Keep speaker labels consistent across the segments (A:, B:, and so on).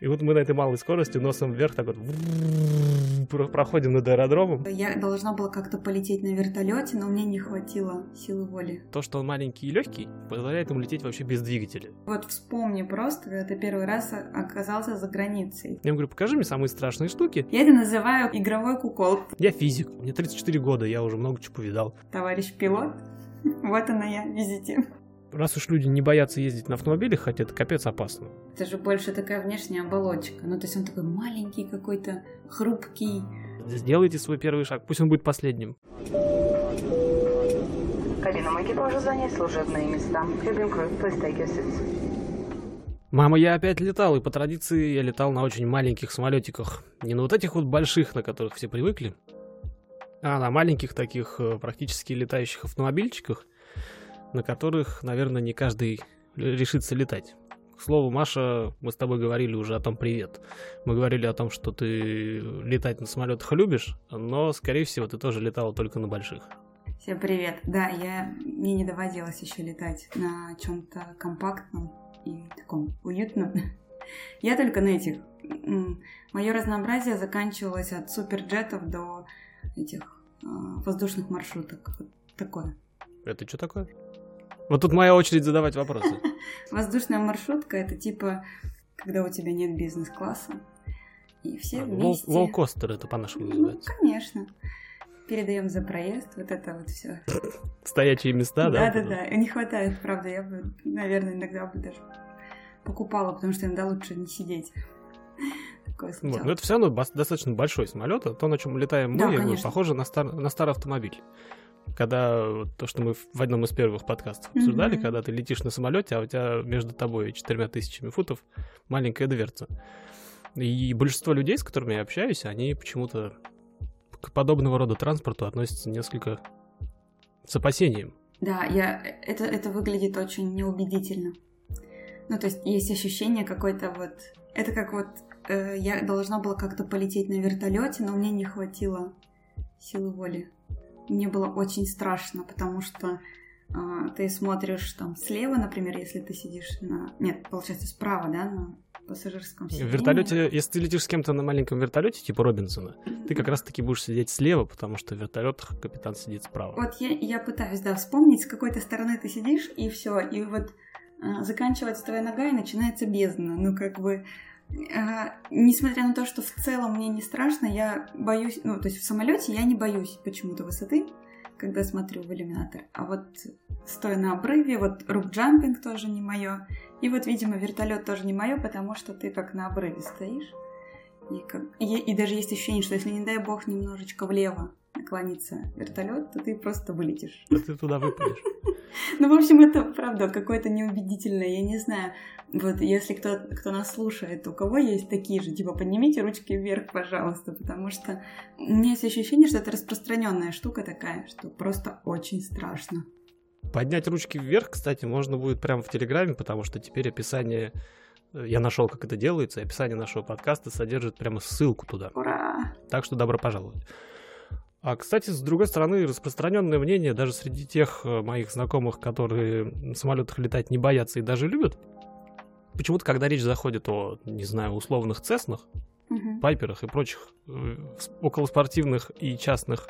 A: И вот мы на этой малой скорости носом вверх так вот проходим над аэродромом.
B: Я должна была как-то полететь на вертолете, но мне не хватило силы воли.
A: То, что он маленький и легкий, позволяет ему лететь вообще без двигателя.
B: Вот вспомни просто, когда ты первый раз оказался за границей.
A: Я ему говорю, покажи мне самые страшные штуки.
B: Я это называю игровой кукол.
A: Я физик, мне 34 года, я уже много чего повидал.
B: Товарищ пилот, вот она я, визите
A: раз уж люди не боятся ездить на автомобилях, хотя это капец опасно.
B: Это же больше такая внешняя оболочка. Ну, то есть он такой маленький какой-то, хрупкий.
A: Сделайте свой первый шаг, пусть он будет последним.
C: Кабинам экипажа занять служебные места. Cabin crew, please take your seats.
A: Мама, я опять летал, и по традиции я летал на очень маленьких самолетиках. Не на вот этих вот больших, на которых все привыкли, а на маленьких таких э, практически летающих автомобильчиках – на которых, наверное, не каждый решится летать. К слову, Маша, мы с тобой говорили уже о том привет. Мы говорили о том, что ты летать на самолетах любишь, но, скорее всего, ты тоже летала только на больших.
B: Всем привет. Да, я мне не доводилось еще летать на чем-то компактном и таком уютном. Я только на этих. Мое разнообразие заканчивалось от суперджетов до этих э, воздушных маршруток. Вот такое.
A: Это что такое? Вот тут моя очередь задавать вопросы.
B: Воздушная маршрутка это типа, когда у тебя нет бизнес-класса, и все а, вместе...
A: Лоукостер это по-нашему ну, называется.
B: Ну, конечно. Передаем за проезд, вот это вот все.
A: Стоячие места, да?
B: Да, да, да. Не хватает, правда. Я бы, наверное, иногда бы даже покупала, потому что иногда лучше не сидеть.
A: Вот. Но это все равно достаточно большой самолет, а то, на чем летаем мы, да, похоже на, стар, на старый автомобиль когда то, что мы в одном из первых подкастов обсуждали, mm-hmm. когда ты летишь на самолете, а у тебя между тобой и четырьмя тысячами футов маленькая дверца. И большинство людей, с которыми я общаюсь, они почему-то к подобного рода транспорту относятся несколько с опасением.
B: Да, я, это, это выглядит очень неубедительно. Ну, то есть есть ощущение какой-то вот... Это как вот э, я должна была как-то полететь на вертолете, но мне не хватило силы воли мне было очень страшно, потому что э, ты смотришь там слева, например, если ты сидишь на... Нет, получается, справа, да, на пассажирском сиденье.
A: В вертолете, если ты летишь с кем-то на маленьком вертолете, типа Робинсона, ты как раз-таки будешь сидеть слева, потому что в вертолетах капитан сидит справа.
B: Вот я, я пытаюсь, да, вспомнить, с какой-то стороны ты сидишь, и все, и вот э, заканчивается твоя нога, и начинается бездна. Ну, как бы а, несмотря на то, что в целом мне не страшно, я боюсь, ну, то есть в самолете я не боюсь почему-то высоты, когда смотрю в иллюминатор. А вот стоя на обрыве, вот рук-джампинг тоже не мое. И вот, видимо, вертолет тоже не мое, потому что ты как на обрыве стоишь. И, как... и, и даже есть ощущение, что если, не дай бог, немножечко влево наклонится вертолет, то ты просто вылетишь.
A: А ты туда выпадешь.
B: Ну, в общем, это правда какое-то неубедительное, я не знаю. Вот если кто, кто нас слушает, у кого есть такие же, типа, поднимите ручки вверх, пожалуйста, потому что у меня есть ощущение, что это распространенная штука такая, что просто очень страшно.
A: Поднять ручки вверх, кстати, можно будет прямо в Телеграме, потому что теперь описание э, я нашел, как это делается, описание нашего подкаста содержит прямо ссылку туда.
B: Ура!
A: Так что добро пожаловать. А, кстати, с другой стороны, распространенное мнение даже среди тех э, моих знакомых, которые на самолетах летать не боятся и даже любят, почему-то, когда речь заходит о, не знаю, условных цеснах, пайперах и прочих э, околоспортивных и частных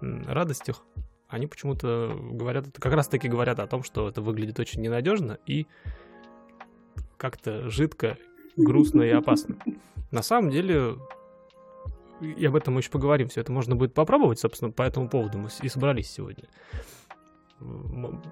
A: радостях, они почему-то говорят, как раз таки говорят о том, что это выглядит очень ненадежно и как-то жидко, грустно и опасно. На самом деле, и об этом мы еще поговорим, все это можно будет попробовать, собственно, по этому поводу мы и собрались сегодня.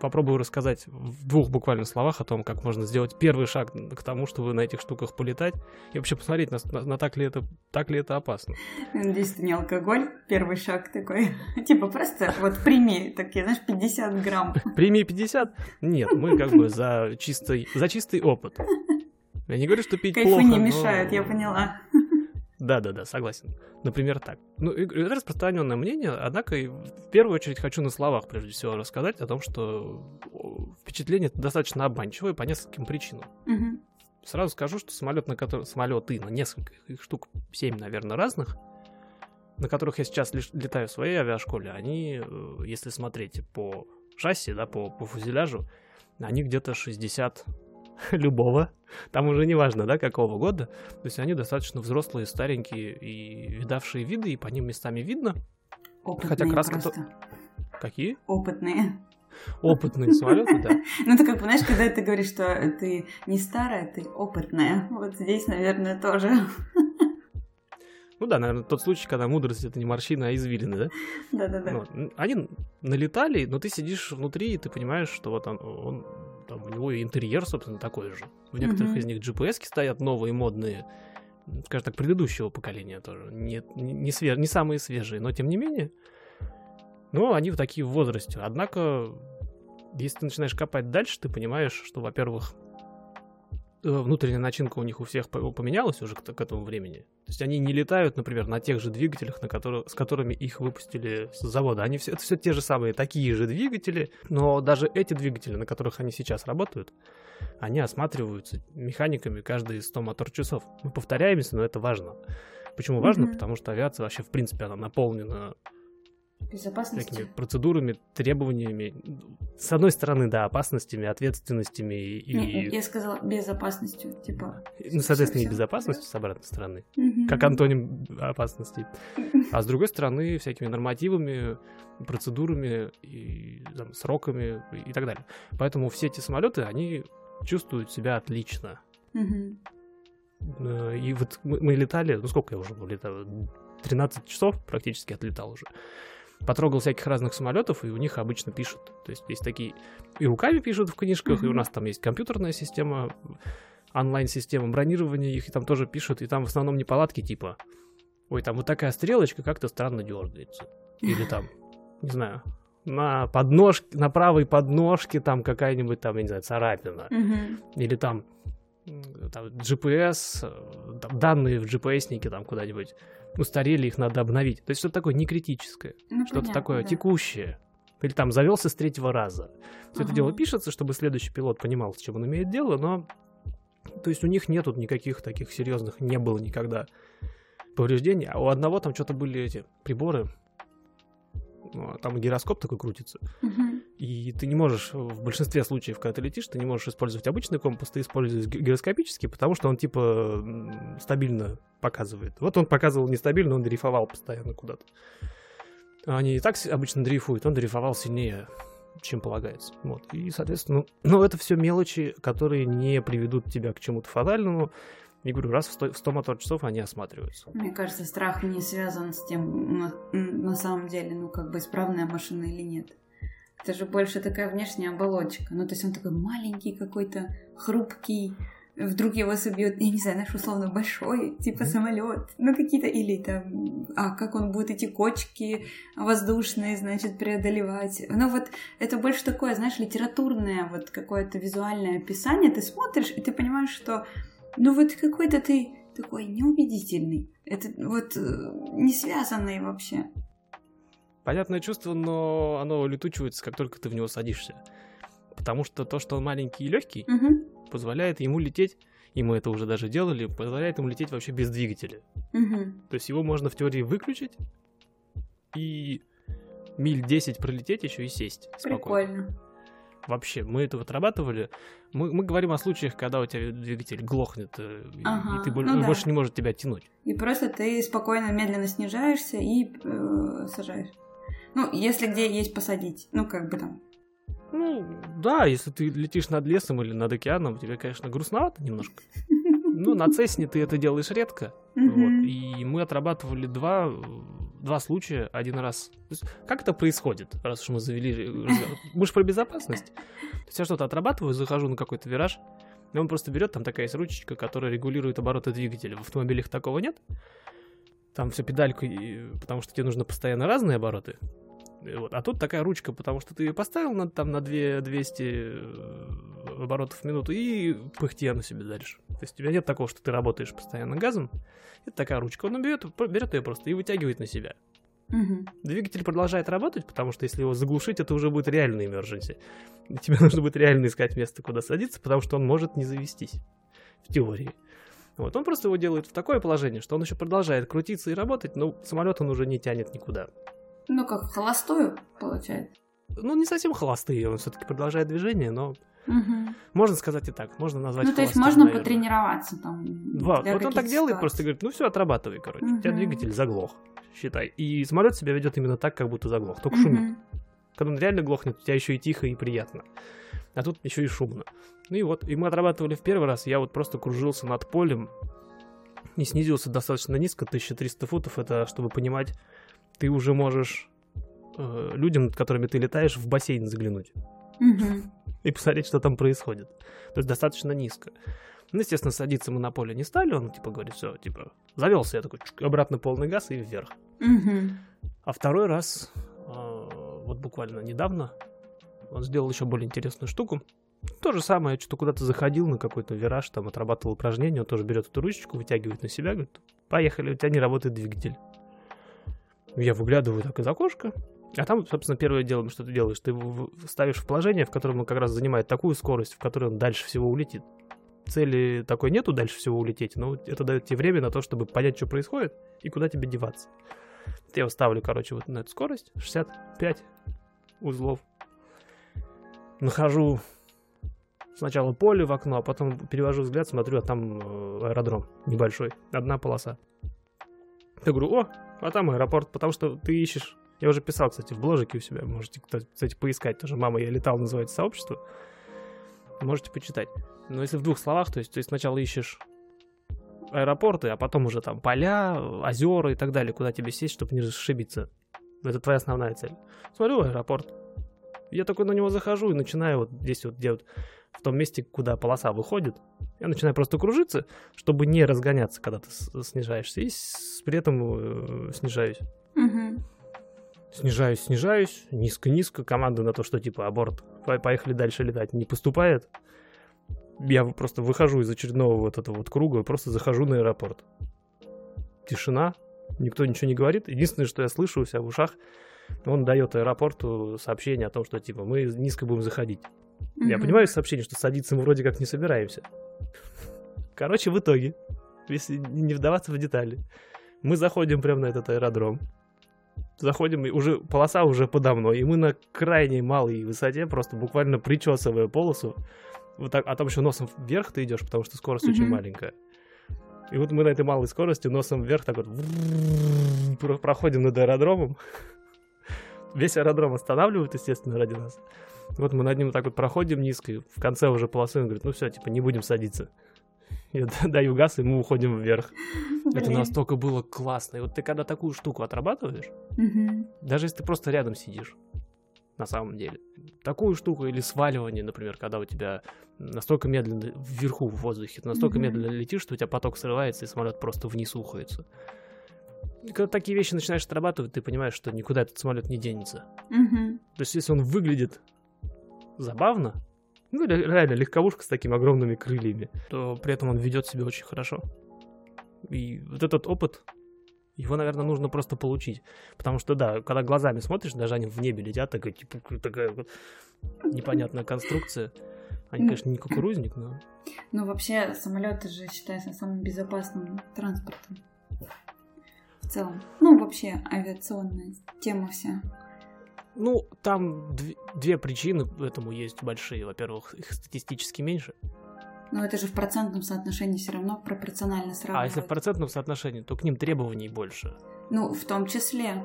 A: Попробую рассказать в двух буквально словах о том, как можно сделать первый шаг к тому, чтобы на этих штуках полетать, и вообще посмотреть, на, на, на так, ли это, так ли это опасно.
B: Надеюсь, это не алкоголь, первый шаг такой. Типа просто вот прими, такие, знаешь, 50 грамм.
A: Прими 50? Нет, мы как бы за чистый, за чистый опыт. Я не говорю, что пить
B: Кайфу
A: плохо,
B: не мешает, я поняла.
A: Да-да-да, согласен. Например, так. Ну, это распространенное мнение, однако в первую очередь хочу на словах, прежде всего, рассказать о том, что впечатление достаточно обманчивое по нескольким причинам.
B: Угу.
A: Сразу скажу, что самолет, на который... самолеты, на несколько их штук, семь, наверное, разных, на которых я сейчас летаю в своей авиашколе, они, э, если смотреть по шасси, да, по, по фюзеляжу, они где-то 60 любого, там уже не важно, да, какого года. То есть они достаточно взрослые, старенькие и видавшие виды, и по ним местами видно.
B: Опытные
A: Хотя краска то-
B: просто.
A: Какие?
B: Опытные.
A: Опытные самолеты, да.
B: Ну, ты как понимаешь, когда ты говоришь, что ты не старая, ты опытная. Вот здесь, наверное, тоже.
A: Ну да, наверное, тот случай, когда мудрость это не морщина, а извилины, да?
B: Да-да-да.
A: Ну, они налетали, но ты сидишь внутри, и ты понимаешь, что вот он, он- там у него и интерьер, собственно, такой же. В некоторых
B: Мгм.
A: из них GPS стоят новые, модные, скажем так, предыдущего поколения тоже. Не, не, свеж- не самые свежие, но тем не менее. Но они в такие в возрасте. Однако, если ты начинаешь копать дальше, ты понимаешь, что, во-первых, внутренняя начинка у них у всех по- поменялась уже к, к этому времени. То есть они не летают, например, на тех же двигателях, на которые, с которыми их выпустили с завода. Они все, это все те же самые такие же двигатели, но даже эти двигатели, на которых они сейчас работают, они осматриваются механиками каждые 100 мотор-часов. Мы повторяемся, но это важно. Почему важно?
B: Мгм.
A: Потому что авиация вообще, в принципе, она наполнена
B: Безопасность.
A: всякими процедурами, требованиями. С одной стороны, да, опасностями, ответственностями и,
B: Не, Я сказала безопасностью, типа.
A: ну, соответственно, и безопасностью с обратной стороны.
B: Мгм.
A: как антоним опасности. А с другой стороны, всякими нормативами, процедурами, и, там, сроками и так далее. Поэтому все эти самолеты, они чувствуют себя отлично. Э, И вот мы, мы летали, ну сколько я уже летал? 13 часов практически отлетал уже. Потрогал всяких разных самолетов, и у них обычно пишут. То есть есть такие и руками пишут в книжках, и у нас там есть компьютерная система, онлайн-система бронирования, их и там тоже пишут, и там в основном неполадки типа Ой, там вот такая стрелочка как-то странно дергается. Или там, не знаю, на подножке, на правой подножке там какая-нибудь там, я не знаю, царапина. Или там, там GPS, э, там данные в GPS-нике там куда-нибудь устарели, их надо обновить. То есть что-то такое не критическое,
B: Ну,
A: что-то такое
B: да.
A: текущее. Или там завелся с третьего раза. Все это
B: Ага.
A: дело пишется, чтобы следующий пилот понимал, с чем он имеет дело, но то есть у них нету никаких таких серьезных, не было никогда повреждений. А у одного там что-то были эти приборы, ну, а там гироскоп такой крутится.
B: Мгм.
A: И ты не можешь, в большинстве случаев, когда ты летишь, ты не можешь использовать обычный компас, ты используешь ги- гироскопический, потому что он типа стабильно показывает. Вот он показывал нестабильно, он дрейфовал постоянно куда-то. Они и так обычно дрейфуют, он дрейфовал сильнее, чем полагается. Вот. И, соответственно, ну, это все мелочи, которые не приведут тебя к чему-то фатальному. И говорю, раз в 100, в 100 мотор-часов они осматриваются.
B: Мне кажется, страх не связан с тем, на, на самом деле, ну, как бы исправная машина или нет. Это же больше такая внешняя оболочка. Ну, то есть он такой маленький какой-то, хрупкий, вдруг его собьет, я не знаю, знаешь, условно большой, типа самолет, ну какие-то, или там, а как он будет эти кочки воздушные, значит, преодолевать. Ну вот это больше такое, знаешь, литературное, вот какое-то визуальное описание. Ты смотришь, и ты понимаешь, что ну вот какой-то ты такой неубедительный. Это вот э, не связанный вообще.
A: Понятное чувство, но оно летучивается, как только ты в него садишься. Потому что то, что он маленький и легкий,
B: Мгм,
A: позволяет ему лететь, и мы это уже даже делали, позволяет ему лететь вообще без двигателя.
B: мгм.
A: То есть его можно в теории выключить и миль 10 пролететь еще и сесть спокойно.
B: Прикольно.
A: Вообще, мы это отрабатывали. Мы, мы говорим о случаях, когда у тебя двигатель глохнет, э, и-
B: Ага,
A: и ты боль-
B: ну да.
A: больше не может тебя тянуть.
B: И просто ты спокойно, медленно снижаешься и э, сажаешь. Ну, если где есть посадить. Ну, как бы там.
A: Ну, да, если ты летишь над лесом или над океаном, тебе, конечно, грустновато немножко. Ну, на Цесне ты это делаешь редко. Вот. И мы отрабатывали два, два случая один раз. Есть, как это происходит, раз уж мы завели... Мы же про безопасность. То есть я что-то отрабатываю, захожу на какой-то вираж, и он просто берет, там такая есть ручечка, которая регулирует обороты двигателя. В автомобилях такого нет. Там все педальку, потому что тебе нужно постоянно разные обороты. Вот. А тут такая ручка, потому что ты ее поставил на, там, на 2, 200 э, оборотов в минуту и пыхти оно себе дальше. То есть у тебя нет такого, что ты работаешь постоянно газом. Это такая ручка. Он берет, берет ее просто и вытягивает на себя.
B: Мгм.
A: Двигатель продолжает работать, потому что если его заглушить, это уже будет реальный emergency. Тебе нужно будет реально искать место, куда садиться, потому что он может не завестись. В теории. Вот, он просто его делает в такое положение, что он еще продолжает крутиться и работать, но самолет он уже не тянет никуда.
B: Ну, как холостую, получается.
A: Ну, не совсем холостые, он все-таки продолжает движение, но
B: Мгм.
A: Можно сказать и так, можно назвать
B: Ну, то есть можно
A: наверное.
B: потренироваться там.
A: Вот,
B: для
A: вот он так делает,
B: ситуаций.
A: просто говорит, ну все, отрабатывай, короче. У тебя двигатель заглох, считай. И самолет себя ведет именно так, как будто заглох, только шумит.
B: Мгм.
A: Когда он реально глохнет, у тебя еще и тихо, и приятно. А тут еще и шумно. Ну и вот, и мы отрабатывали в первый раз, я вот просто кружился над полем и снизился достаточно низко, 1300 футов, это чтобы понимать, ты уже можешь э, людям, над которыми ты летаешь, в бассейн заглянуть
B: Мгм.
A: и посмотреть, что там происходит. То есть достаточно низко. Ну, естественно, садиться мы на поле не стали, он типа говорит, все, типа, завелся, я такой, чук, обратно полный газ и вверх.
B: Мгм.
A: А второй раз, э, вот буквально недавно, он сделал еще более интересную штуку. То же самое, что-то куда-то заходил на какой-то вираж, там отрабатывал упражнение, он тоже берет эту ручечку, вытягивает на себя, говорит, поехали, у тебя не работает двигатель. Я выглядываю так из окошка, а там, собственно, первое дело, что ты делаешь, ты ставишь в положение, в котором он как раз занимает такую скорость, в которой он дальше всего улетит. Цели такой нету дальше всего улететь, но это дает тебе время на то, чтобы понять, что происходит и куда тебе деваться. Я его ставлю, короче, вот на эту скорость, 65 узлов. Нахожу сначала поле в окно, а потом перевожу взгляд, смотрю, а там э, аэродром небольшой, одна полоса. Я говорю, о, а там аэропорт, потому что ты ищешь... Я уже писал, кстати, в бложике у себя, можете, кстати, поискать тоже. «Мама, я летал» называется сообщество. Можете почитать. Но если в двух словах, то есть ты сначала ищешь аэропорты, а потом уже там поля, озера и так далее, куда тебе сесть, чтобы не расшибиться. Это твоя основная цель. Смотрю, аэропорт. Я такой на него захожу и начинаю вот здесь вот, где вот в том месте, куда полоса выходит, я начинаю просто кружиться, чтобы не разгоняться, когда ты снижаешься, и с- при этом э, снижаюсь.
B: Мгм.
A: Снижаюсь, снижаюсь, низко-низко, команда на то, что типа аборт, по- поехали дальше летать, не поступает. Я просто выхожу из очередного вот этого вот круга и просто захожу на аэропорт. Тишина, никто ничего не говорит. Единственное, что я слышу у себя в ушах, он дает аэропорту сообщение о том, что типа мы низко будем заходить. Я
B: Мгм.
A: понимаю сообщение, что садиться мы вроде как не собираемся. Короче, в итоге, если не вдаваться в детали, мы заходим прямо на этот аэродром. Заходим, и уже полоса уже подо мной, и мы на крайней малой высоте, просто буквально причесывая полосу, вот так, а там еще носом вверх ты идешь, потому что скорость очень
B: Мгм.
A: маленькая. И вот мы на этой малой скорости носом вверх так вот про- проходим над аэродромом. Весь аэродром останавливают, естественно, ради нас. Вот мы над ним так вот проходим низко, и в конце уже полосы он говорит, ну все, типа, не будем садиться. Я даю газ, и мы уходим вверх. Это настолько было классно. И вот ты когда такую штуку отрабатываешь, даже если ты просто рядом сидишь, на самом деле. Такую штуку или сваливание, например, когда у тебя настолько медленно вверху в воздухе, ты настолько
B: Мгм.
A: медленно летишь, что у тебя поток срывается, и самолет просто вниз ухается. Когда такие вещи начинаешь отрабатывать, ты понимаешь, что никуда этот самолет не денется.
B: Мгм.
A: То есть, если он выглядит забавно, ну, ре- реально легковушка с такими огромными крыльями, то при этом он ведет себя очень хорошо. И вот этот опыт, его, наверное, нужно просто получить. Потому что, да, когда глазами смотришь, даже они в небе летят, такая, типа, такая вот непонятная конструкция. Они, конечно, не кукурузник, но...
B: Ну, вообще, самолеты же считаются самым безопасным транспортом. Целом. Ну, вообще, авиационная тема вся.
A: Ну, там дв- две причины этому есть большие. Во-первых, их статистически меньше.
B: Но это же в процентном соотношении все равно пропорционально сравнивать.
A: А если в процентном соотношении, то к ним требований больше.
B: Ну, в том числе.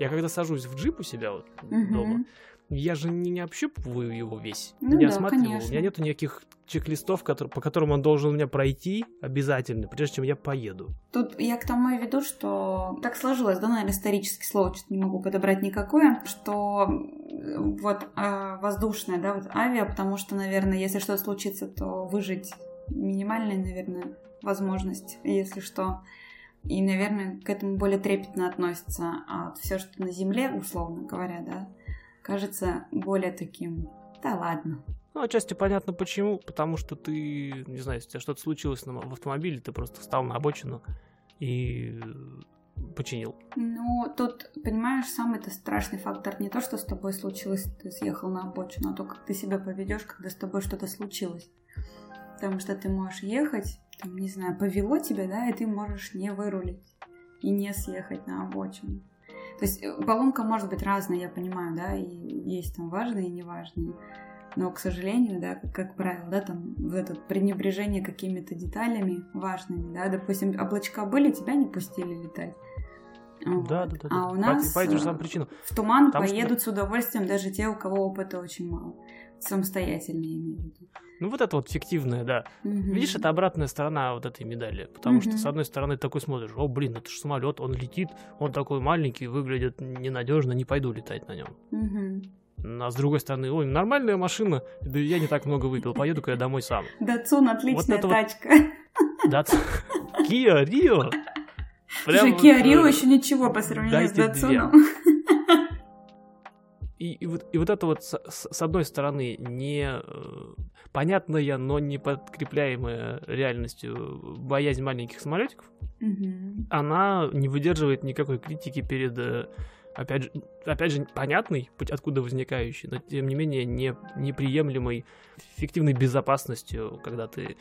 A: Я когда сажусь в джип у себя вот
B: Мгм.
A: дома, я же не, не общупываю его весь,
B: Ну
A: не
B: да,
A: осматриваю.
B: конечно.
A: У меня нету никаких чек-листов, котор- по которым он должен у меня пройти обязательно, прежде чем я поеду.
B: Тут я к тому и веду, что так сложилось, да, наверное, исторически слово что-то не могу подобрать никакое, что э, вот а, воздушная, да, вот авиа, потому что, наверное, если что-то случится, то выжить минимальная, наверное, возможность, если что. И, наверное, к этому более трепетно относится. А все, что на земле, условно говоря, да, кажется более таким, да ладно.
A: Ну, отчасти понятно почему, потому что ты, не знаю, если у тебя что-то случилось на- в автомобиле, ты просто встал на обочину и э, починил.
B: Ну, тут, понимаешь, самый-то страшный фактор не то, что с тобой случилось, ты съехал на обочину, а то, как ты себя поведешь, когда с тобой что-то случилось. Потому что ты можешь ехать, там, не знаю, повело тебя, да, и ты можешь не вырулить и не съехать на обочину. То есть э, поломка может быть разная, я понимаю, да, и есть там важные и неважные. Но, к сожалению, да, как, как правило, да, там в это пренебрежение какими-то деталями важными, да, допустим, облачка были, тебя не пустили летать. Вот.
A: Да, да, да.
B: А у
A: По-
B: нас
A: По, этой же
B: э,
A: самой причине.
B: в туман
A: Там что-
B: поедут с удовольствием даже те, у кого опыта очень мало. Самостоятельные, я имею в виду.
A: Ну, вот это вот фиктивное, да.
B: Мгм.
A: Видишь, это обратная сторона вот этой медали. Потому что,
B: Мгм.
A: с одной стороны, ты такой смотришь, о, блин, это же самолет, он летит, он такой маленький, выглядит ненадежно, не пойду летать на нем.
B: Мгм.
A: А с другой стороны, ой, нормальная машина, да я не так много выпил, поеду-ка я домой сам.
B: Датсун отличная
A: вот-
B: тачка.
A: Да, Kia Rio.
B: Слушай,
A: вот,
B: Kia Rio
A: э,
B: еще ничего по сравнению с
A: две. И, и вот, и вот это вот, с, с- одной стороны, не э, понятная, но не подкрепляемая реальностью боязнь маленьких самолетиков,
B: Мгм.
A: она не выдерживает никакой критики перед, э, опять же, опять же понятной, откуда возникающей, но тем не менее не, неприемлемой фиктивной безопасностью, когда ты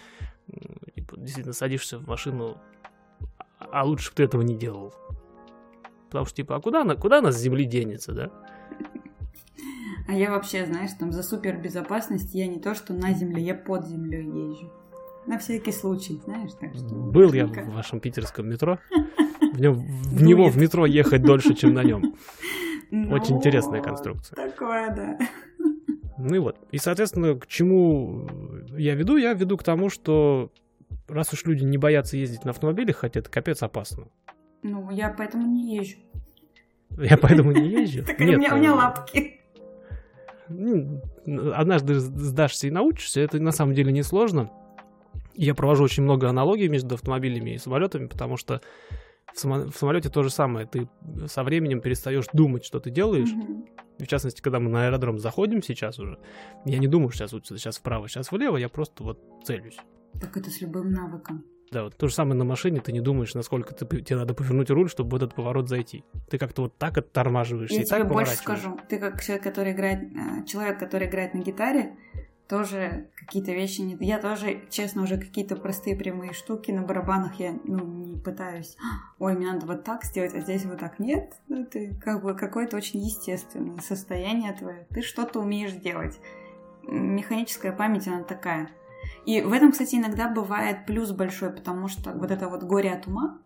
A: типа, действительно садишься в машину, а а лучше бы ты этого не делал. Потому что, типа, а куда она, куда она с земли денется, да?
B: А я вообще, знаешь, там за супербезопасность я не то, что на земле, я под землей езжу. На всякий случай, знаешь, так что...
A: Был я в вашем питерском метро. В, нем, в него в метро ехать дольше, чем на нем. Очень
B: Ну,
A: интересная конструкция.
B: Такое, да.
A: Ну и вот. И, соответственно, к чему я веду? Я веду к тому, что раз уж люди не боятся ездить на автомобилях, хотя это капец опасно.
B: Ну, я поэтому не езжу.
A: Я поэтому не езжу.
B: Так у
A: Нет,
B: меня, у меня
A: э,
B: лапки.
A: Ну, однажды сдашься и научишься, это на самом деле несложно. Я провожу очень много аналогий между автомобилями и самолетами, потому что в, само- в самолете то же самое. Ты со временем перестаешь думать, что ты делаешь.
B: Мгм.
A: В частности, когда мы на аэродром заходим сейчас уже, я не думаю, что сейчас, сейчас вправо, сейчас влево, я просто вот целюсь.
B: Так это с любым навыком.
A: Да, вот то же самое на машине, ты не думаешь, насколько ты, тебе надо повернуть руль, чтобы в этот поворот зайти. Ты как-то вот так оттормаживаешься
B: Я
A: и так
B: тебе больше
A: поворачиваешь.
B: скажу. Ты как человек, который играет, э, человек, который играет на гитаре, тоже какие-то вещи не... Я тоже, честно, уже какие-то простые прямые штуки на барабанах я, ну, не пытаюсь. Ой, мне надо вот так сделать, а здесь вот так. Нет, ну, ты как бы какое-то очень естественное состояние твое. Ты что-то умеешь делать. Механическая память, она такая. И в этом, кстати, иногда бывает плюс большой, потому что вот это вот горе от ума,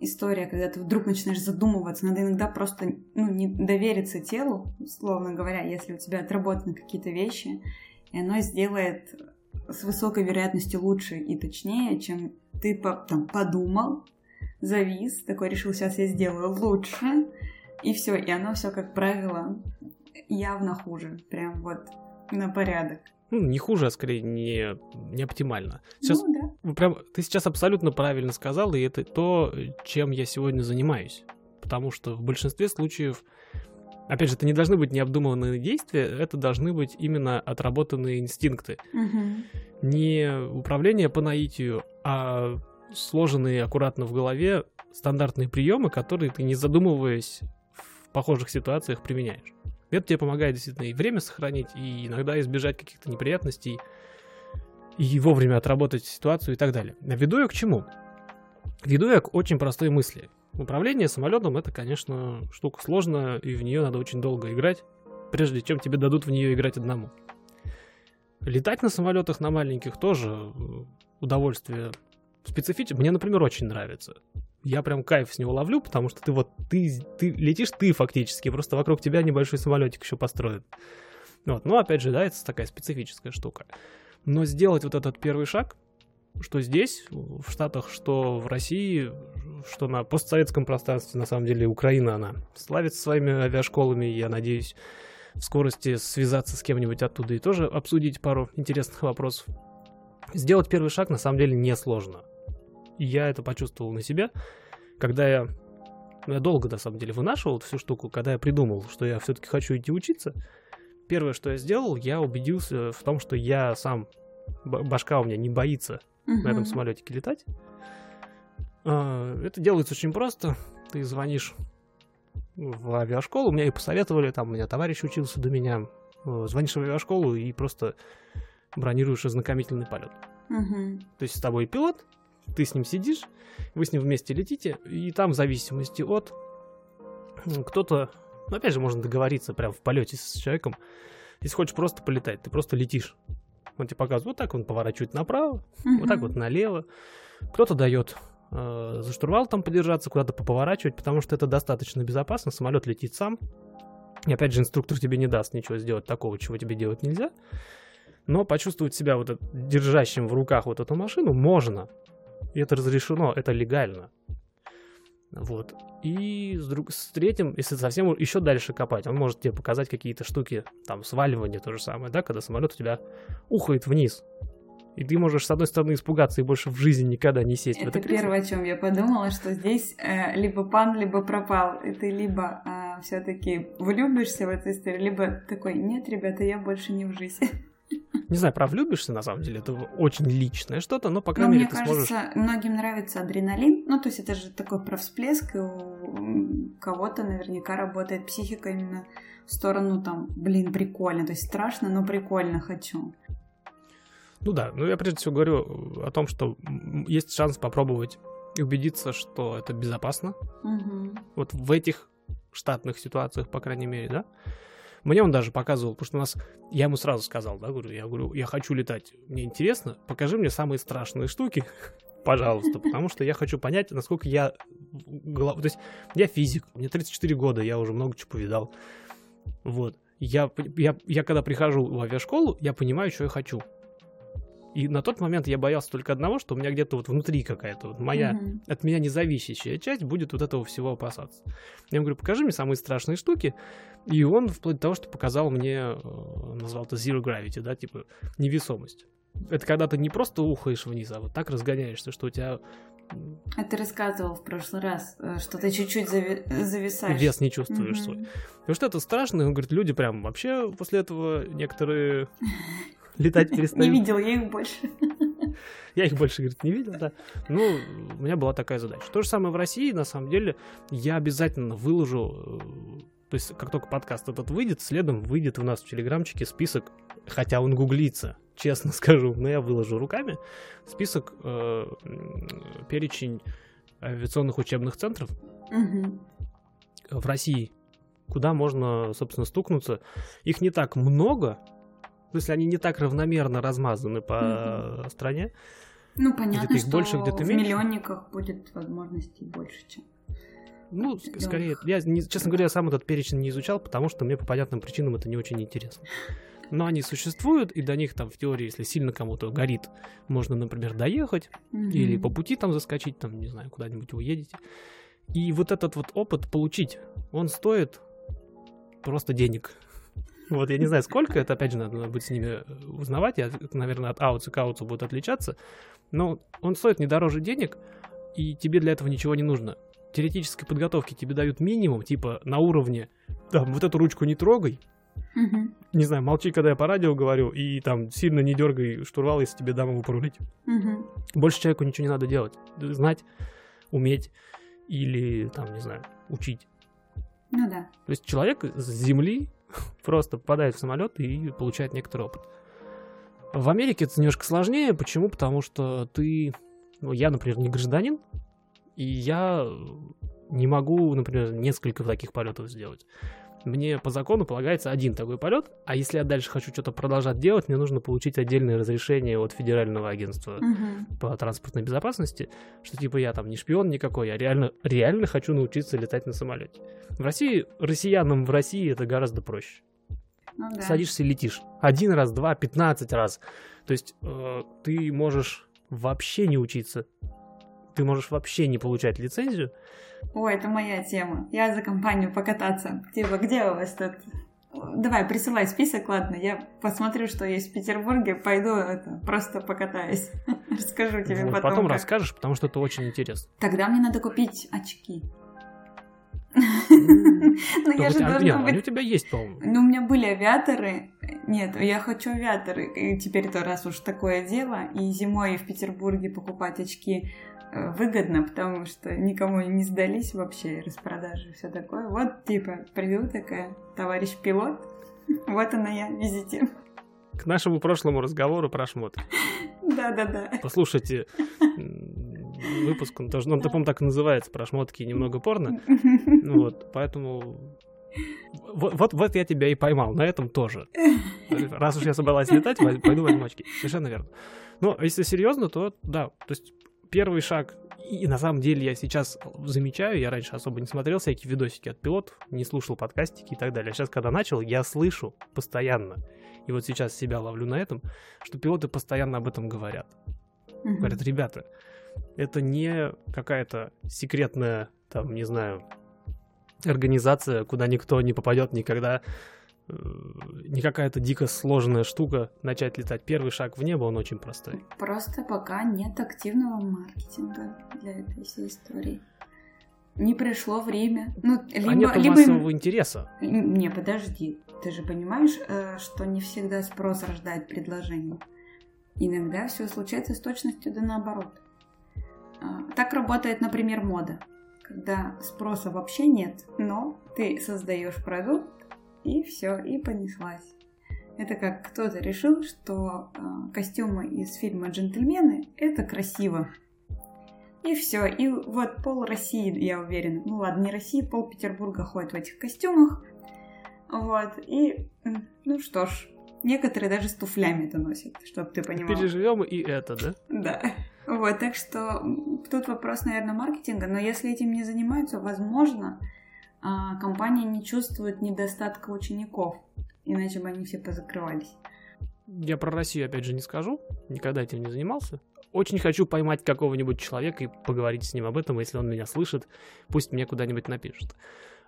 B: история, когда ты вдруг начинаешь задумываться, надо иногда просто ну, не довериться телу, условно говоря, если у тебя отработаны какие-то вещи, и оно сделает с высокой вероятностью лучше и точнее, чем ты там подумал, завис, такой решил, сейчас я сделаю лучше, и все, и оно все, как правило, явно хуже, прям вот на порядок.
A: Ну, не хуже, а скорее не, не оптимально. Сейчас
B: Ну да.
A: Прям, ты сейчас абсолютно правильно сказал, и это то, чем я сегодня занимаюсь. Потому что в большинстве случаев, опять же, это не должны быть необдуманные действия, это должны быть именно отработанные инстинкты.
B: Мгм.
A: Не управление по наитию, а сложенные аккуратно в голове стандартные приемы, которые ты, не задумываясь, в похожих ситуациях применяешь. Это тебе помогает действительно и время сохранить, и иногда избежать каких-то неприятностей, и вовремя отработать ситуацию и так далее. Веду я к чему? Веду я к очень простой мысли. Управление самолетом это, конечно, штука сложная, и в нее надо очень долго играть, прежде чем тебе дадут в нее играть одному. Летать на самолетах на маленьких тоже э, удовольствие специфическое. Мне, например, очень нравится. Я прям кайф с него ловлю, потому что ты вот ты, ты летишь ты фактически, просто вокруг тебя небольшой самолетик еще построен. Вот. Но опять же, да, это такая специфическая штука. Но сделать вот этот первый шаг, что здесь, в Штатах, что в России, что на постсоветском пространстве, на самом деле, Украина, она славится своими авиашколами, я надеюсь, в скорости связаться с кем-нибудь оттуда и тоже обсудить пару интересных вопросов. Сделать первый шаг, на самом деле, несложно. И я это почувствовал на себе, когда я... ну, я долго, на самом деле, вынашивал всю штуку, когда я придумал, что я все-таки хочу идти учиться. Первое, что я сделал, я убедился в том, что я сам, башка у меня не боится на этом самолетике летать. А, Это делается очень просто. Ты звонишь в авиашколу, мне и посоветовали, там у меня товарищ учился до меня. Э, Звонишь в авиашколу и просто бронируешь ознакомительный полет.
B: Мгм.
A: То есть с тобой пилот, ты с ним сидишь, вы с ним вместе летите, и там в зависимости от кто-то, ну, опять же, можно договориться прям в полете с человеком, Если хочешь просто полетать, ты просто летишь. Он тебе показывает, вот так он поворачивает направо, вот так вот налево. Кто-то дает э, за штурвал там подержаться, куда-то поворачивать, потому что это достаточно безопасно. Самолет летит сам. И опять же, инструктор тебе не даст ничего сделать такого, чего тебе делать нельзя. Но почувствовать себя вот держащим в руках вот эту машину можно. И это разрешено, это легально. Вот. И с, друг, с третьим, если совсем еще дальше копать, он может тебе показать какие-то штуки, там, сваливание то же самое, да, когда самолет у тебя ухает вниз. И ты можешь, с одной стороны, испугаться и больше в жизни никогда не сесть
B: это
A: в это кресло.
B: первое, о чем я подумала, что здесь э, либо пан, либо пропал. И ты либо э, все-таки влюбишься в эту историю, либо такой, нет, ребята, я больше не в жизни.
A: Не знаю, прав влюбишься, на самом деле, это очень личное что-то, но, по
B: Но
A: крайней мере,
B: мне
A: ты
B: кажется,
A: сможешь...
B: многим нравится адреналин. Ну, то есть это же такой про всплеск, и у кого-то наверняка работает психика именно в сторону там, блин, прикольно. То есть страшно, но прикольно хочу.
A: Ну да, ну я прежде всего говорю о том, что есть шанс попробовать и убедиться, что это безопасно.
B: Мгм.
A: Вот в этих штатных ситуациях, по крайней мере, да. Мне он даже показывал, потому что у нас, я ему сразу сказал, да, говорю, я говорю, я хочу летать, мне интересно, покажи мне самые страшные штуки, пожалуйста, потому что я хочу понять, насколько я, то есть я физик, мне 34 года, я уже много чего повидал, вот, я, я, я когда прихожу в авиашколу, я понимаю, что я хочу. И на тот момент я боялся только одного, что у меня где-то вот внутри какая-то вот моя
B: Мгм.
A: от меня независящая часть будет вот этого всего опасаться. Я ему говорю, покажи мне самые страшные штуки. И он вплоть до того, что показал мне, э, назвал это zero gravity, да, типа невесомость. Это когда ты не просто ухаешь вниз, а вот так разгоняешься, что у тебя
B: А ты рассказывал в прошлый раз, э, что ты чуть-чуть зави- зависаешь.
A: вес не чувствуешь
B: Мгм.
A: свой. Потому что это страшно, и он говорит, люди прям вообще после этого некоторые летать
B: Не
A: перестают.
B: видел я их больше.
A: Я их больше, говорит, не видел, да. Ну, у меня была такая задача. То же самое в России, на самом деле, я обязательно выложу, э, то есть как только подкаст этот выйдет, следом выйдет у нас в Телеграмчике список, хотя он гуглится, честно скажу, но я выложу руками, список, э, перечень авиационных учебных центров в России, куда можно, собственно, стукнуться. Их не так много, смысле, они не так равномерно размазаны по стране,
B: Ну, понятно,
A: Где-то их
B: что
A: больше, где-то
B: в
A: меньше.
B: миллионниках будет возможностей больше, чем...
A: Ну,
B: пределах.
A: скорее, я, не- честно говоря, сам этот перечень не изучал, потому что мне по понятным причинам это не очень интересно. Но они существуют, и до них там в теории, если сильно кому-то горит, можно, например, доехать,
B: Мгм.
A: или по пути там заскочить, там, не знаю, куда-нибудь вы едете. И вот этот вот опыт получить, он стоит просто денег. Вот я не знаю, сколько это, опять же, надо будет с ними э, узнавать, я, это, наверное, от аутса к аутсу будет отличаться, но он стоит не дороже денег, и тебе для этого ничего не нужно. Теоретической подготовки тебе дают минимум, типа на уровне, там, вот эту ручку не трогай,
B: Мгм.
A: не знаю, молчи, когда я по радио говорю, и там сильно не дергай штурвал, если тебе дам его порулить.
B: Мгм.
A: Больше человеку ничего не надо делать. Знать, уметь или, там, не знаю, учить.
B: Ну да.
A: То есть человек с земли просто попадает в самолет и получает некоторый опыт. В Америке это немножко сложнее. Почему? Потому что ты... Ну, я, например, не гражданин, и я не могу, например, несколько таких полетов сделать. Мне по закону полагается один такой полет, а если я дальше хочу что-то продолжать делать, мне нужно получить отдельное разрешение от Федерального агентства
B: Мгм.
A: по транспортной безопасности, что типа я там не шпион никакой, я реально, реально хочу научиться летать на самолете. В России, россиянам в России это гораздо проще.
B: Ну да.
A: Садишься и летишь. Один раз, два, пятнадцать раз. То есть э, ты можешь вообще не учиться. Ты можешь вообще не получать лицензию.
B: Ой, это моя тема. Я за компанию покататься. Типа, где у вас тут? Давай, присылай список, ладно, я посмотрю, что есть в Петербурге, пойду это, просто покатаюсь. Расскажу тебе
A: Вот,
B: потом.
A: потом
B: как.
A: расскажешь, потому что это очень интересно.
B: Тогда мне надо купить очки. Ну, я же должна
A: они у
B: быть...
A: тебя есть, по-моему.
B: Ну, у меня были авиаторы. Нет, я хочу авиаторы. И теперь-то раз уж такое дело, и зимой в Петербурге покупать очки э, выгодно, потому что никому не сдались вообще распродажи и все такое. Вот, типа, приду такая, товарищ пилот, вот она я, визите.
A: К нашему прошлому разговору про шмотки.
B: Да-да-да.
A: Послушайте выпуск, он тоже, он, по-моему, так и называется, про шмотки немного порно. Ну Вот, поэтому Вот, вот, вот я тебя и поймал, на этом тоже. Раз уж я собралась летать, пойду возьму очки. Совершенно верно. Но если серьезно, то да, то есть первый шаг, и на самом деле я сейчас замечаю, я раньше особо не смотрел всякие видосики от пилотов, не слушал подкастики и так далее. А сейчас, когда начал, я слышу постоянно, и вот сейчас себя ловлю на этом, что пилоты постоянно об этом говорят. Говорят, ребята, это не какая-то секретная, там, не знаю, организация, куда никто не попадет никогда, э, не какая-то дико сложная штука начать летать. Первый шаг в небо, он очень простой.
B: Просто пока нет активного маркетинга для этой всей истории. Не пришло время. Ну,
A: либо, а нет либо... массового интереса.
B: Не, подожди. Ты же понимаешь, э, что не всегда спрос рождает предложение. Иногда все случается с точностью да наоборот. А, так работает, например, мода когда спроса вообще нет, но ты создаешь продукт, и все, и понеслась. Это как кто-то решил, что э, костюмы из фильма «Джентльмены» — это красиво. И все. И вот пол России, я уверена, ну ладно, не России, пол Петербурга ходит в этих костюмах. Вот. И, ну что ж, некоторые даже с туфлями это носят, чтобы ты понимал.
A: Переживем и это, да?
B: Да. Вот, так что тут вопрос, наверное, маркетинга, но если этим не занимаются, возможно, а, компания не чувствует недостатка учеников, иначе бы они все позакрывались.
A: Я про Россию, опять же, не скажу, никогда этим не занимался. Очень хочу поймать какого-нибудь человека и поговорить с ним об этом, если он меня слышит, пусть мне куда-нибудь напишет.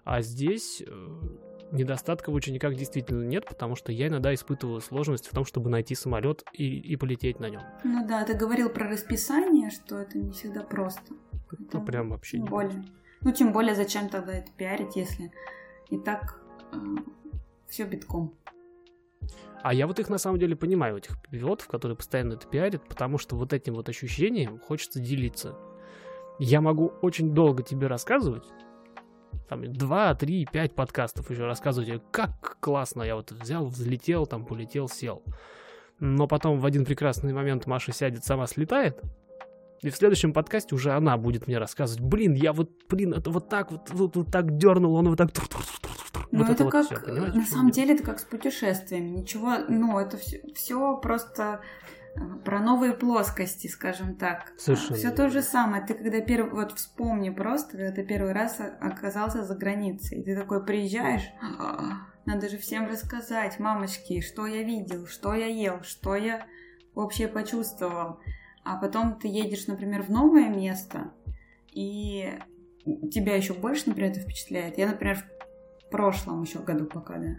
A: А здесь э, недостатка в учениках действительно нет, потому что я иногда испытываю сложность в том, чтобы найти самолет и, и полететь на нем.
B: Ну да, ты говорил про расписание, что это не всегда просто.
A: Это прям вообще
B: не более. Ну, тем более, зачем тогда это пиарить, если и так э, все битком.
A: А я вот их на самом деле понимаю, этих пилотов, которые постоянно это пиарят, потому что вот этим вот ощущением хочется делиться. Я могу очень долго тебе рассказывать, там 2, 3, 5 подкастов еще рассказывать, как классно! Я вот взял, взлетел, там полетел, сел. Но потом в один прекрасный момент Маша сядет, сама слетает, и в следующем подкасте уже она будет мне рассказывать, блин, я вот, блин, это вот так вот, вот, вот так дернул, он вот так...
B: Ну, вот это, это как, вот все, на самом деле, это как с путешествиями. Ничего, ну, это все, все просто про новые плоскости, скажем так. Совершенно. Все то же самое. Ты когда первый, вот вспомни просто, когда ты первый раз оказался за границей, ты такой приезжаешь, «А, надо же всем рассказать, мамочки, что я видел, что я ел, что я вообще почувствовал. А потом ты едешь, например, в новое место, и тебя еще больше, например, это впечатляет. Я, например, в прошлом еще году пока, да,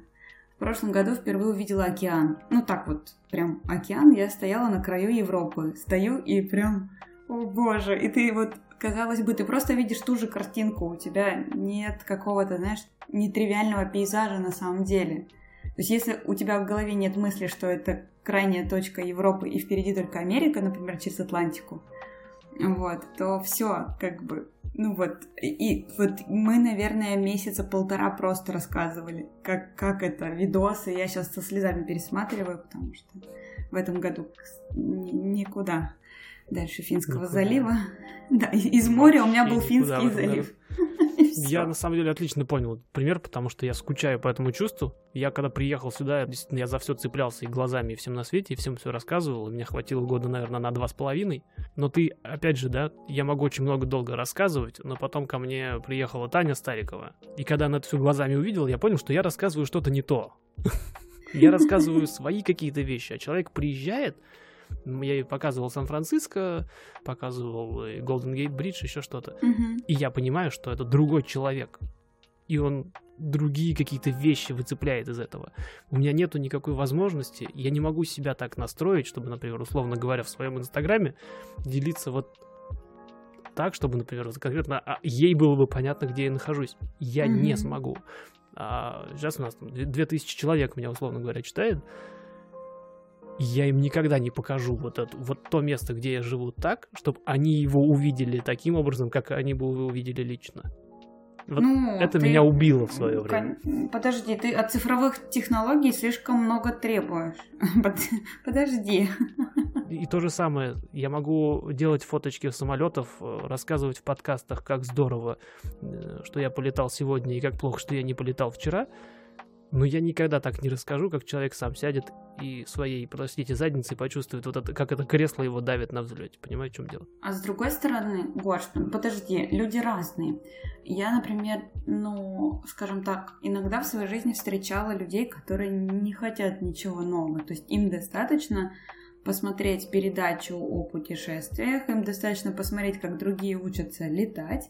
B: в прошлом году впервые увидела океан. Ну так вот, прям океан. Я стояла на краю Европы. Стою и прям, о боже. И ты вот, казалось бы, ты просто видишь ту же картинку. У тебя нет какого-то, знаешь, нетривиального пейзажа на самом деле. То есть если у тебя в голове нет мысли, что это крайняя точка Европы и впереди только Америка, например, через Атлантику, вот, то все, как бы, ну вот, и вот мы, наверное, месяца полтора просто рассказывали, как, как это, видосы. Я сейчас со слезами пересматриваю, потому что в этом году никуда дальше Финского никуда. залива. Да, из моря у меня был Финский залив.
A: Я на самом деле отлично понял пример, потому что я скучаю по этому чувству. Я когда приехал сюда, действительно, я за все цеплялся и глазами, и всем на свете, и всем все рассказывал. И мне хватило года, наверное, на два с половиной. Но ты, опять же, да, я могу очень много долго рассказывать, но потом ко мне приехала Таня Старикова. И когда она это все глазами увидела, я понял, что я рассказываю что-то не то. Я рассказываю свои какие-то вещи, а человек приезжает, я ей показывал Сан-Франциско, показывал Голден Гейт Бридж, еще что-то.
B: Mm-hmm.
A: И я понимаю, что это другой человек. И он другие какие-то вещи выцепляет из этого. У меня нету никакой возможности, я не могу себя так настроить, чтобы, например, условно говоря, в своем инстаграме делиться вот так, чтобы, например, конкретно а, ей было бы понятно, где я нахожусь. Я mm-hmm. не смогу. А сейчас у нас там 2000 человек меня, условно говоря, читает я им никогда не покажу вот, это, вот то место, где я живу так, чтобы они его увидели таким образом, как они бы его увидели лично. Вот
B: Ну,
A: это
B: ты-
A: меня убило в свое время.
B: Кон- Подожди, ты от цифровых технологий слишком много требуешь. Под- Подожди.
A: И то же самое, я могу делать фоточки самолетов, э, рассказывать в подкастах, как здорово, э, что я полетал сегодня, и как плохо, что я не полетал вчера. Но я никогда так не расскажу, как человек сам сядет и своей, простите, задницей почувствует, вот это, как это кресло его давит на взлете. Понимаете, в чем дело?
B: А с другой стороны, Гош, ну, подожди, люди разные. Я, например, ну, скажем так, иногда в своей жизни встречала людей, которые не хотят ничего нового. То есть им достаточно посмотреть передачу о путешествиях, им достаточно посмотреть, как другие учатся летать,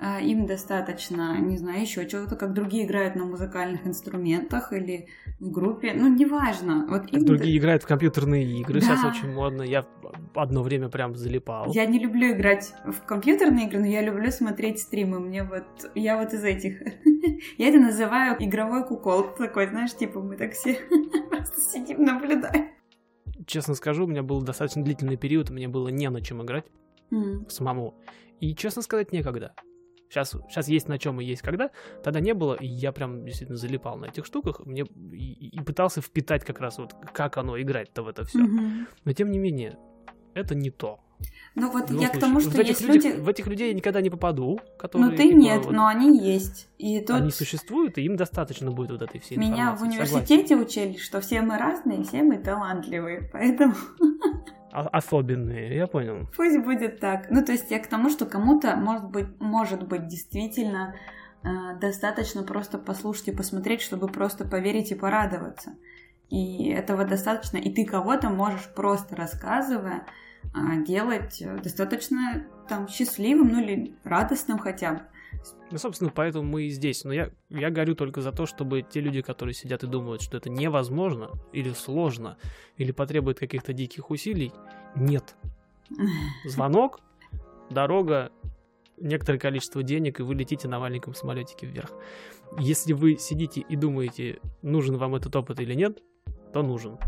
B: а, им достаточно, не знаю, еще чего-то, как другие играют на музыкальных инструментах или в группе, ну, неважно. Вот им
A: другие играют в компьютерные игры, сейчас
B: Да.
A: очень модно. Я одно время прям залипал.
B: Я не люблю играть в компьютерные игры, но я люблю смотреть стримы. Мне вот... Я вот из этих... Я это называю игровой кукол. Такой, знаешь, типа мы так все просто сидим, наблюдаем.
A: Честно скажу, у меня был достаточно длительный период, мне было не на чем играть.
B: М.
A: самому. И, честно сказать, некогда. Сейчас, сейчас есть на чем и есть когда. Тогда не было, и я прям действительно залипал на этих штуках. Мне и, и пытался впитать как раз вот как оно играть-то в это все.
B: Мгм.
A: Но тем не менее, это не то.
B: Ну вот
A: любом
B: я к
A: случае.
B: тому,
A: в
B: что
A: этих
B: есть
A: людях-
B: люди...
A: В этих людей я никогда не попаду, которые...
B: Ну ты
A: типа,
B: нет,
A: вот
B: но они есть. И тут
A: Они существуют, и им достаточно будет вот этой всей
B: меня в университете учили, что все мы разные, все мы талантливые. Поэтому
A: Согласен. А- особенные, я понял.
B: Пусть будет так. Ну, то есть я к тому, что кому-то может быть, может быть действительно э, достаточно просто послушать и посмотреть, чтобы просто поверить и порадоваться. И этого достаточно. И ты кого-то можешь просто рассказывая делать э, достаточно там счастливым, ну или радостным хотя бы.
A: Ну, собственно, поэтому мы и здесь. Но я, я горю только за то, чтобы те люди, которые сидят и думают, что это невозможно, или сложно, или потребует каких-то диких усилий, нет. Звонок, дорога, некоторое количество денег, и вы летите на маленьком самолетике вверх. Если вы сидите и думаете, нужен вам этот опыт или нет, то нужен.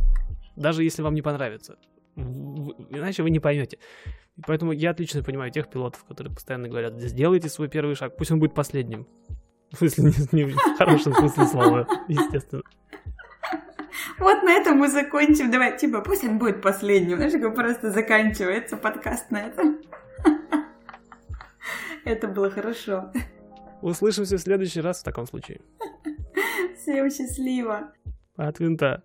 A: Даже если вам не понравится. Иначе вы не поймете. Поэтому я отлично понимаю тех пилотов, которые постоянно говорят, сделайте свой первый шаг, пусть он будет последним. В смысле, не, не в хорошем смысле слова, естественно.
B: Вот на этом мы закончим. Давай, типа, пусть он будет последним. Знаешь, как просто заканчивается подкаст на этом. Это было хорошо.
A: Услышимся в следующий раз в таком случае.
B: Всем счастливо.
A: От винта.